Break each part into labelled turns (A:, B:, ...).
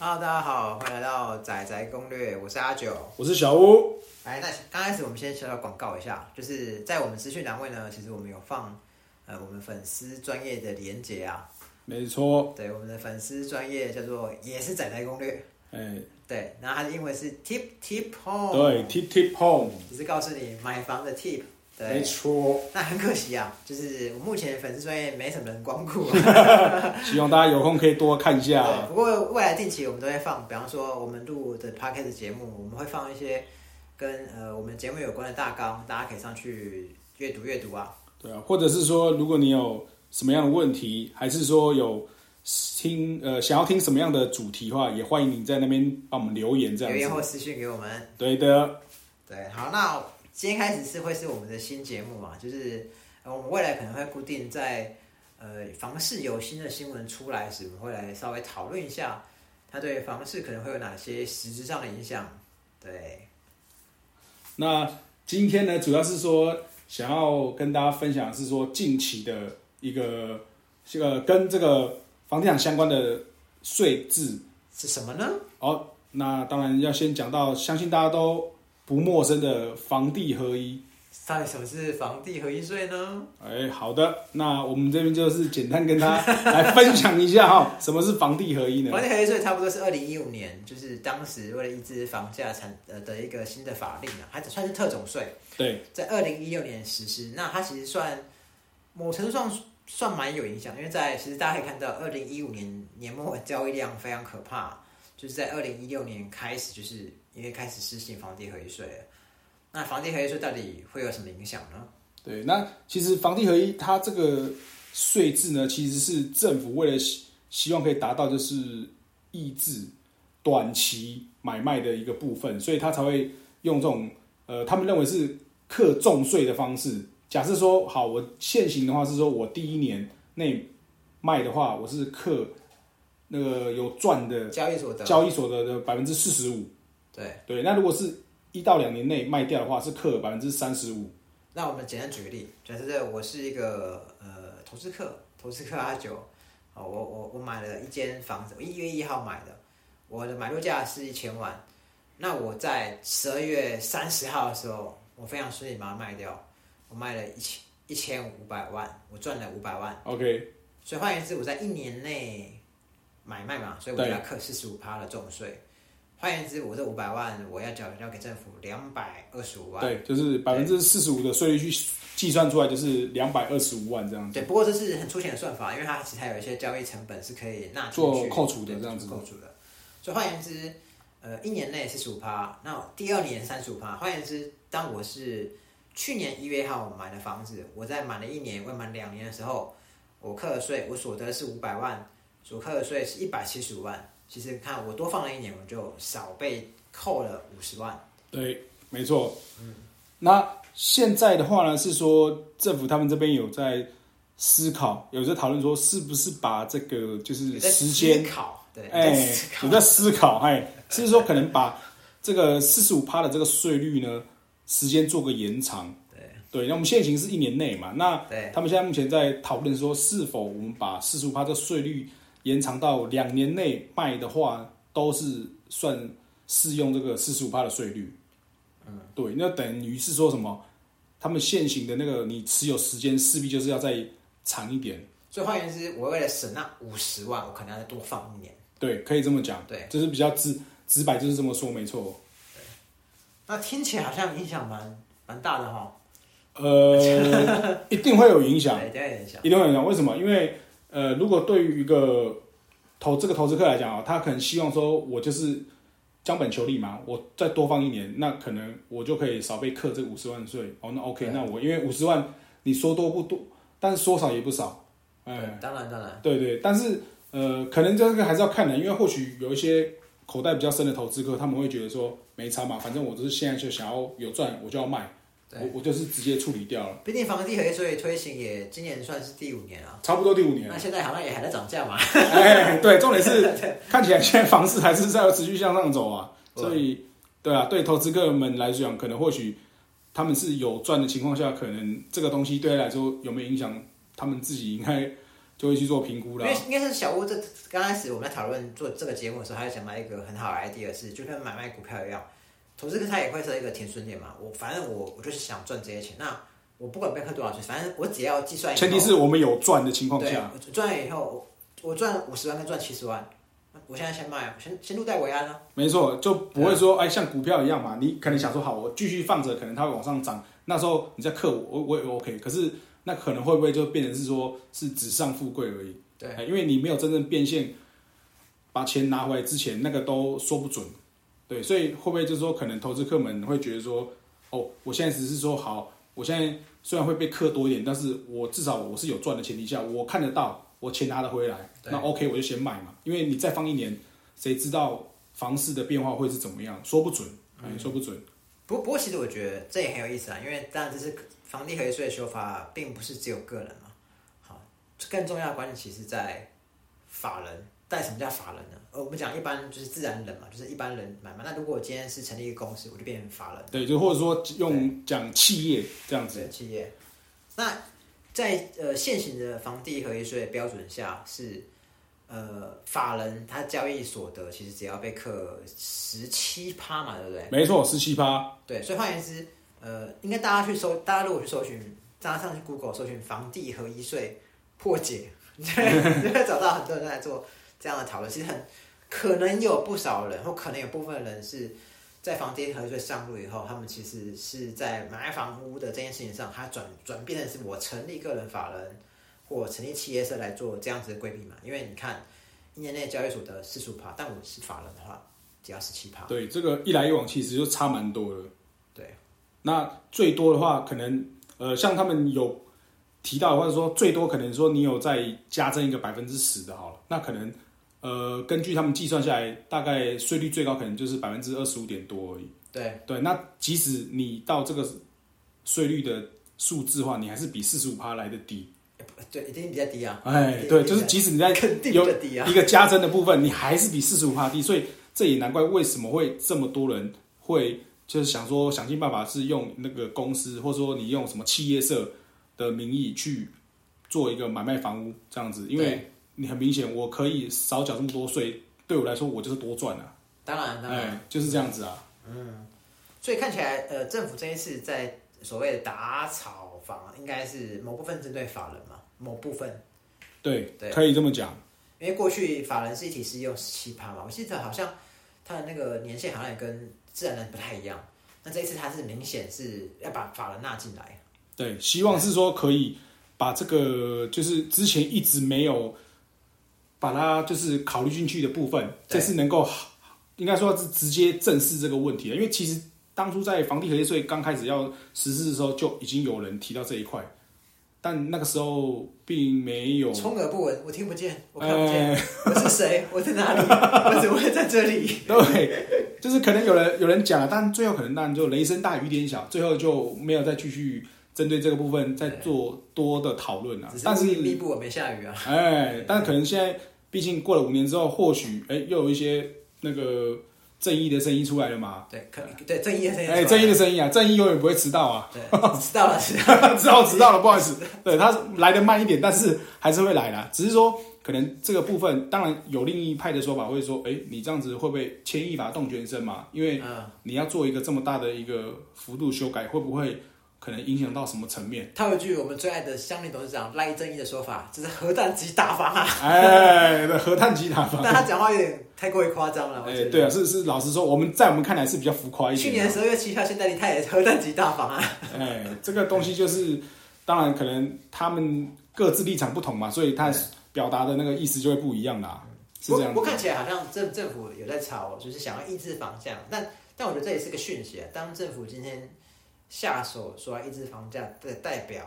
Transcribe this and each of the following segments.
A: Hello，大家好，欢迎来到仔仔攻略，我是阿九。
B: 我是小屋。
A: 来，那刚开始我们先小小广告一下，就是在我们资讯栏位呢，其实我们有放呃我们粉丝专业的连接啊。
B: 没错，
A: 对，我们的粉丝专业叫做也是仔仔攻略，
B: 哎，
A: 对，然后它的英文是 Tip Tip Home，
B: 对，tip tip home，
A: 只是告诉你买房的 tip。
B: 没
A: 对，
B: 错。
A: 那很可惜啊，就是我目前粉丝专业没什么人光顾、啊。
B: 希望大家有空可以多看一
A: 对，
B: 下。
A: 不过未来定期我们都会放，比方说我们录的 podcast 节目，我们会放一些跟呃我们节目有关的大纲，大家可以上去阅读阅读啊。
B: 对啊，或者是说，如果你有什么样的问题，还是说有听呃想要听什么样的主题的话，也欢迎你在那边帮我们留言这样
A: 留言。或私信给我们。
B: 对的，
A: 对，好，那今天开始是会是我们的新节目嘛，就是呃我们未来可能会固定在呃房市有新的新闻出来时，我们会来稍微讨论一下它对房市可能会有哪些实质上的影响。对，
B: 那今天呢，主要是说想要跟大家分享的是说近期的一个这个跟这个房地产相关的税制
A: 是什么呢？
B: 哦，那当然要先讲到，相信大家都不陌生的房地合一。
A: 到底什么是房地合一税呢？
B: 哎，好的，那我们这边就是简单跟大家来分享一下 哈，什么是房地合一呢
A: 房？地合一税差不多是二零一五年，就是当时为了抑制房价产呃的一个新的法令啊，它算是特种税，
B: 对，
A: 在二零一六年实施。那它其实算某程度上算蛮有影响，因为在其实大家可以看到，二零一五年年末交易量非常可怕，就是在二零一六年开始，就是因为开始施行房地合一税了。那房地合一税到底会有什么影响呢？
B: 对，那其实房地合一它这个税制呢，其实是政府为了希希望可以达到就是抑制短期买卖的一个部分，所以他才会用这种呃，他们认为是克重税的方式。假设说好，我现行的话是说我第一年内卖的话，我是克那个有赚的
A: 交易所得
B: 交易所得的百分之四十五。
A: 对。
B: 对，那如果是一到两年内卖掉的话，是克百分之三十五。
A: 那我们简单举个例，假设我是一个呃投资客，投资客阿九，哦，我我我买了一间房子，我一月一号买的，我的买入价是一千万，那我在十二月三十号的时候，我非常顺利把它卖掉，我卖了一千一千五百万，我赚了五百万
B: ，OK，
A: 所以换言之，我在一年内买卖嘛，所以我要课四十五趴的重税。换言之，我这五百万我要缴交给政府两百二十五万。
B: 对，就是百分之四十五的税率去计算出来，就是两百二十五万这样子。
A: 对，不过这是很粗浅的算法，因为它其实还有一些交易成本是可以纳
B: 做扣除的
A: 对
B: 这样子
A: 扣除的。所以换言之，呃，一年内四十五趴，那第二年三十五趴。换言之，当我是去年一月一号买的房子，我在满了一年未满两年的时候，我课的税，我所得是五百万，所课的税是一百七十五万。其实看我多放了一年，我就少被扣了五十万。
B: 对，没错。嗯，那现在的话呢，是说政府他们这边有在思考，有在讨论说，是不是把这个就是时间，
A: 考，对，有
B: 哎
A: 在思，考
B: 有在思考，哎，是说可能把这个四十五趴的这个税率呢，时间做个延长。
A: 对
B: 对，那我们现行是一年内嘛，那他们现在目前在讨论说，是否我们把四十五趴这个税率延长到两年内卖的话，都是算适用这个四十五趴的税率。嗯，对，那等于是说什么？他们现行的那个你持有时间势必就是要再长一点。
A: 所以换言之，我为了省那五十万，我可能要再多放一年。
B: 对，可以这么讲。
A: 对，
B: 就是比较直直白，就是这么说，没错。
A: 那听起来好像影响蛮蛮大的哈。
B: 呃，一定会有影响。一定会有影响。为什么？因为呃，如果对于一个投这个投资客来讲啊，他可能希望说，我就是将本求利嘛，我再多放一年，那可能我就可以少被克这五十万税。哦，那 OK，那我因为五十万，你说多不多，但是说少也不少。哎、
A: 对，当然当然，
B: 对对，但是呃，可能这个还是要看人，因为或许有一些口袋比较深的投资客，他们会觉得说没差嘛，反正我就是现在就想要有赚，我就要卖，
A: 对
B: 我我就是直接处理掉了，
A: 毕竟房地合一税推行也今年算是第五年啊。
B: 差不多第五年了
A: 那。现在好像也还在涨价嘛。
B: 哎，对，重点是 看起来现在房市还是在持续向上走啊，所以对啊，对投资客们来讲，可能或许他们是有赚的情况下，可能这个东西对他来说有没有影响，他们自己应该就会去做评估了
A: 因为。应该是小屋这刚开始我们在讨论做这个节目的时候，他就想到一个很好的 idea 是，就跟买卖股票一样，投资他也会设一个停损点嘛。我反正我我就是想赚这些钱，那我不管被课多少钱，反正我只要计算
B: 前提是我们有赚的情况下，，
A: 我赚了以后，我我赚五十万跟赚七十万，我现在先卖，先先入袋为安啊。
B: 没错，就不会说哎像股票一样嘛，你可能想说好，我继续放着，可能它会往上涨，那时候你再克我，我我也 OK，可是那可能会不会就变成是说是纸上富贵而已？
A: 对
B: 哎因为你没有真正变现，把钱拿回来之前，那个都说不准。对，所以会不会就是说，可能投资客们会觉得说，哦，我现在只是说好，我现在虽然会被克多一点，但是我至少我是有赚的前提下，我看得到，我钱拿得回来，那 OK 我就先买嘛，因为你再放一年，谁知道房市的变化会是怎么样，说不准，哎，说不准。
A: 不不过其实我觉得这也很有意思啊，因为当然这是房地合一税的修法，并不是只有个人嘛。好，更重要的关键其实在法人。但什么叫法人呢？呃，我们讲一般就是自然人嘛，就是一般人买卖。那如果我今天是成立一个公司，我就变成法人。
B: 对，就或者说用讲企业这样子，
A: 企业。那在呃现行的房地合一税标准下是，呃法人他交易所得其实只要被课十七趴嘛，对不对？
B: 没错，十七趴，
A: 对，所以换言之，呃，应该大家去搜，大家如果去搜寻，大家上去 Google 搜寻房地合一税破解，你会找到很多人在做这样的讨论。其实很可能有不少人，或可能有部分人是在房地合税上路以后，他们其实是在买房屋的这件事情上，他转转变的是我成立个人法人或成立企业社来做这样子的规避嘛。因为你看一年内交易所得四十五趴，但我是法人的话，只要十七趴。
B: 对，这个一来一往其实就差蛮多的。
A: 对，
B: 那最多的话，可能呃，像他们有提到，或者说最多可能说你有再加增一个百分之十的好了，那可能呃，根据他们计算下来，大概税率最高可能就是百分之二十五点多而已。
A: 对
B: 对，那即使你到这个税率的数字的话，你还是比四十五趴来的低。
A: 对，一定比较低啊。
B: 哎，对，就是即使你在
A: 肯定
B: 有。一个加征的部分，你还是比四十五趴低，所以这也难怪为什么会这么多人会就是想说想尽办法是用那个公司，或者说你用什么企业社的名义去做一个买卖房屋这样子，因为
A: 对
B: 你很明显我可以少缴这么多税，对我来说我就是多赚啊，
A: 当然，当然。
B: 哎，就是这样子啊，嗯
A: 所以看起来，呃，政府这一次在所谓的打炒房，应该是某部分针对法人嘛，某部分，
B: 对，
A: 对。
B: 可以这么讲，
A: 因为过去法人是一体适用十七趴嘛，我记得好像它的那个年限好像也跟自然人不太一样。那这一次它是明显是要把法人纳进来，
B: 对，希望是说可以把这个就是之前一直没有把它就是考虑进去的部分，这是能够应该说是直接正视这个问题了。因为其实当初在房地合一税刚开始要实施的时候，就已经有人提到这一块，但那个时候并没有。
A: 充耳不闻，我听不见，我看不见，
B: 哎
A: 我是谁？我在哪里？我怎么会在这里？
B: 对，就是可能有人有人讲了，但最后可能当然就雷声大雨点小，最后就没有再继续针对这个部分再做多的讨论啊。但是
A: 是密布，没下雨啊。
B: 哎，但可能现在毕竟过了五年之后，或许哎又有一些那个正义的声音出来了嘛。
A: 对，可对正义的声音，
B: 哎，正义的声音啊，正义永远不会迟到啊，
A: 对，迟到了，迟到了。
B: 迟到了，不好意思，对他来的慢一点，但是还是会来啦。只是说可能这个部分，当然有另一派的说法会说，哎，你这样子会不会牵一发动全身嘛？因为
A: 嗯，
B: 你要做一个这么大的一个幅度修改，会不会可能影响到什么层面？
A: 套一句我们最爱的乡里董事长赖正义的说法，这是核弹级打房啊！
B: 哎，核弹级打法。
A: 但他讲话有点太过于夸张了，我
B: 哎。对啊，是是，老实说，我们在我们看来是比较浮夸一点的。
A: 去年十二月七号，现在离他也核弹级大房啊！
B: 哎，这个东西就是，当然可能他们各自立场不同嘛，所以他表达的那个意思就会不一样啦，是这样子。
A: 我我看起来好像政政府有在吵，就是想要抑制房价，但但我觉得这也是个讯息啊。当政府今天下手说要抑制房价的代表，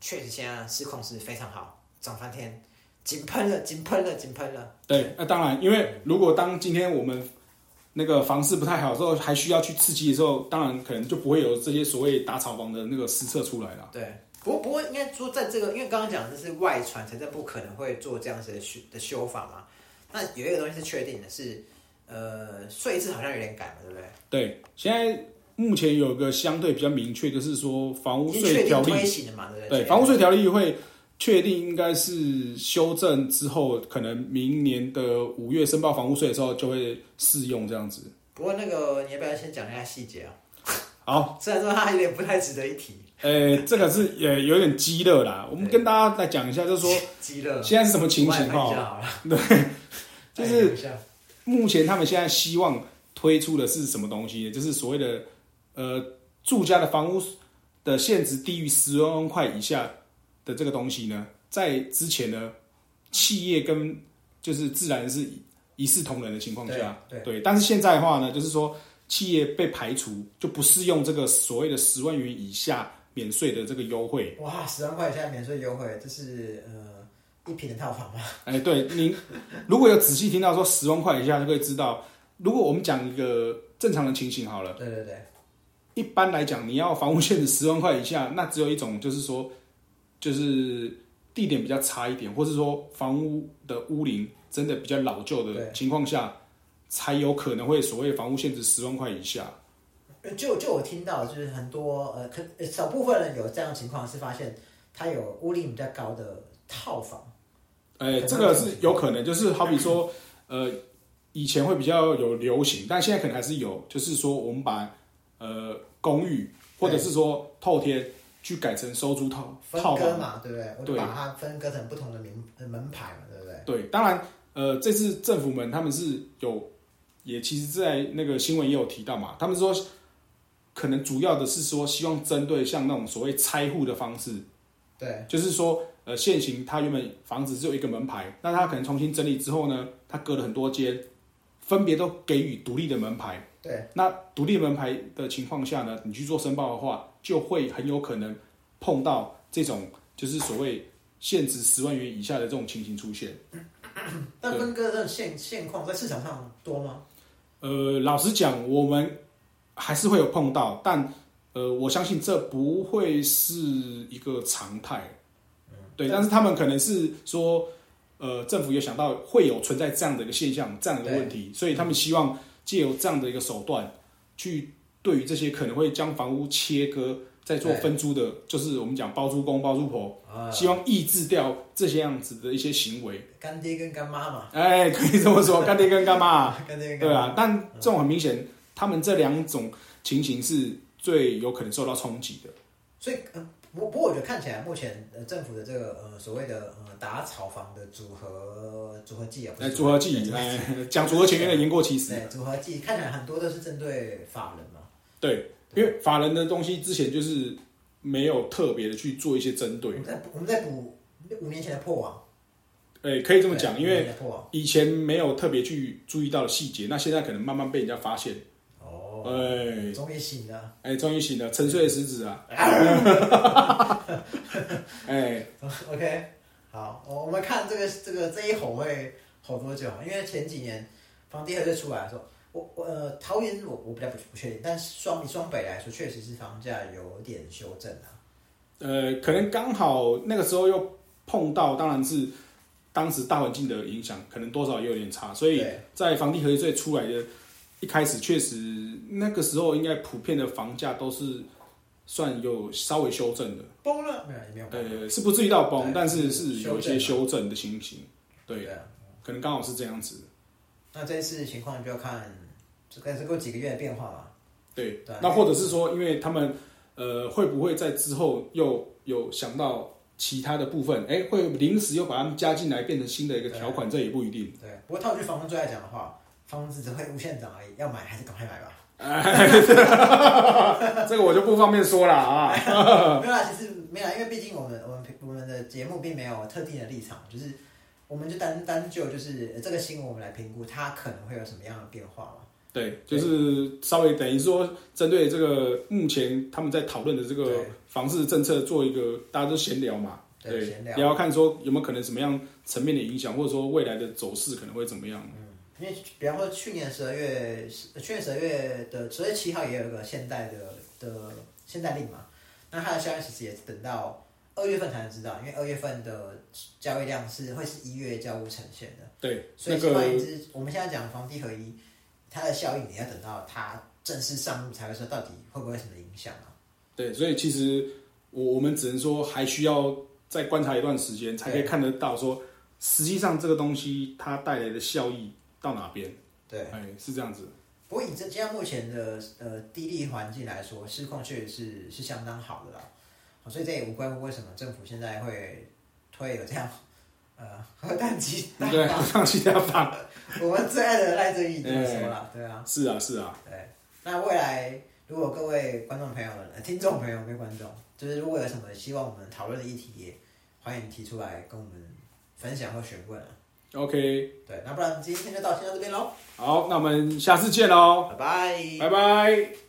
A: 确实现在市控是非常好，涨翻天，井喷了，井喷了，井喷了。
B: 对，那当然，因为如果当今天我们那个房市不太好的时候，还需要去刺激的时候，当然可能就不会有这些所谓打炒房的那个施策出来了。
A: 对，不过不过应该说，在这个，因为刚刚讲的是外传，财政部可能会做这样子的修的修法嘛。那有一个东西是确定的是，呃，税制好像有点改嘛，对不对？
B: 对，现在目前有一个相对比较明确，就是说房屋税条例
A: 对对？
B: 房屋税条例会确定应该是修正之后，可能明年的五月申报房屋税的时候就会适用这样子。
A: 不过那个你要不要先讲一下细节啊？
B: 好，
A: 虽然说它有点不太值得一提，
B: 呃，这个是也有点激热啦。我们跟大家来讲一下，就是说
A: 激热，
B: 现在是什么情形哈？
A: 好了，
B: 对，就是目前他们现在希望推出的是什么东西呢？就是所谓的呃住家的房屋的限值低于十万块以下的这个东西呢，在之前呢，企业跟就是自然是一视同仁的情况下，
A: 对
B: 对，但是现在的话呢，就是说企业被排除，就不适用这个所谓的十万元以下免税的这个优惠。
A: 哇，十万块以下免税优惠，这是呃一平的套房吗？
B: 哎，对，您如果有仔细听到说十万块以下，就会知道，如果我们讲一个正常的情形好了，
A: 对对对，
B: 一般来讲，你要房屋限制十万块以下，那只有一种，就是说，就是地点比较差一点，或是说房屋的屋龄真的比较老旧的情况下，才有可能会所谓房屋限制十万块以下。
A: 呃就就我听到，就是很多呃，可呃少部分人有这样的情况，是发现他有屋龄比较高的套房，
B: 呃，
A: 可能
B: 这个是有可能，就是好比说，呃，以前会比较有流行，但现在可能还是有，就是说我们把呃公寓或者是说透天去改成收租套
A: 分
B: 套房。
A: 割嘛，对不对？我把它分割成不同的名呃门牌嘛，对不对？
B: 对，当然，呃，这次政府们他们是有，也其实，在那个新闻也有提到嘛，他们说，可能主要的是说，希望针对像那种所谓拆户的方式，
A: 对
B: 就是说，呃，现行它原本房子只有一个门牌，那它可能重新整理之后呢，它隔了很多间，分别都给予独立的门牌。
A: 对，
B: 那独立门牌的情况下呢，你去做申报的话，就会很有可能碰到这种就是所谓限值十万元以下的这种情形出现。
A: 但分割这种现现况在市场上多吗？
B: 呃，老实讲，我们还是会有碰到，但呃，我相信这不会是一个常态。对，但是他们可能是说，呃，政府有想到会有存在这样的一个现象，这样的一个问题，所以他们希望借由这样的一个手段，去对于这些可能会将房屋切割再做分租的，就是我们讲包租公、包租婆，
A: 啊，
B: 希望抑制掉这些样子的一些行为。
A: 干爹跟干妈嘛，
B: 哎，可以这么说，干爹跟干妈。
A: 干爹跟干妈
B: 对啊，但这种很明显，他们这两种情形是最有可能受到冲击的。
A: 所以，呃，不不过我觉得看起来目前呃政府的这个呃所谓的呃打炒房的组合组合计啊，不
B: 组合技，
A: 对
B: 哎，讲组合前面的言过其实。
A: 对组合计看起来很多都是针对法人嘛，
B: 对，因为法人的东西之前就是没有特别的去做一些针对
A: 我。们在补我们在补五年前的破网，
B: 哎，可以这么讲，因为以前没有特别去注意到的细节，那现在可能慢慢被人家发现。
A: 哦，
B: 哎
A: 终于醒了，
B: 哎，终于醒了，沉睡的狮子啊！哎
A: ，OK，好，我我们看这个这个这一吼会吼多久啊？因为前几年房地合就出来的时候，我我呃桃园我我比较不不确定，但是双以双北来说，确实是房价有点修正啊。
B: 呃，可能刚好那个时候又碰到，当然是当时大环境的影响，可能多少也有点差，所以在房地合一税出来的一开始，确实那个时候应该普遍的房价都是算有稍微修正的，
A: 崩了没有？也没有崩。
B: 呃，是不至于到崩，但是是有一些
A: 修
B: 修正的情形，对，
A: 啊，
B: 可能刚好是这样子，
A: 那这一次情况就要看这个这过几个月的变化嘛。
B: 对
A: 对，
B: 那或者是说，因为他们呃会不会在之后又有想到其他的部分，哎，会临时又把他们加进来，变成新的一个条款，这也不一定。
A: 对，不过套句房东最爱讲的话，房子只会无限涨而已，要买还是赶快买吧。
B: 这个我就不方便说了啊。
A: 没有啦，其实没有啦，因为毕竟我们我们我们的节目并没有特定的立场，就是我们就单单就就是呃这个新闻我们来评估它可能会有什么样的变化嘛。
B: 对，就是稍微等于说，针对这个目前他们在讨论的这个房市政策做一个大家都闲聊嘛，
A: 对闲聊
B: 也要看说有没有可能什么样层面的影响，或者说未来的走势可能会怎么样。
A: 因为比方说去年十二月，去年十二月的十二月七号也有一个现代的的现代令嘛，那它的效应其实也是等到二月份才能知道，因为二月份的交易量是会是一月交屋呈现的，
B: 对，
A: 所以
B: 那个
A: 换言之，我们现在讲房地合一，它的效应你要等到它正式上路才会说到底会不会有什么影响啊？
B: 对，所以其实我我们只能说还需要再观察一段时间，才可以看得到说，实际上这个东西它带来的效益到哪边。
A: 对，
B: 哎，是这样子。
A: 不过以这现在目前的呃地利环境来说，失控确实是是相当好的啦。好所以这也无关乎为什么政府现在会推有这样呃核弹鸡蛋
B: 对，
A: 法
B: 上期要放。
A: 我们最爱的赖正义这么说啦，对啊，
B: 是啊，是啊。
A: 对。那未来如果各位观众朋友们、呃听众朋友跟、观众，就是如果有什么希望我们讨论的议题，也欢迎提出来跟我们分享或询问啊。
B: OK，
A: 对，那不然今天就到先到这边喽，
B: 好，那我们下次见喽，
A: 拜拜。
B: 拜拜。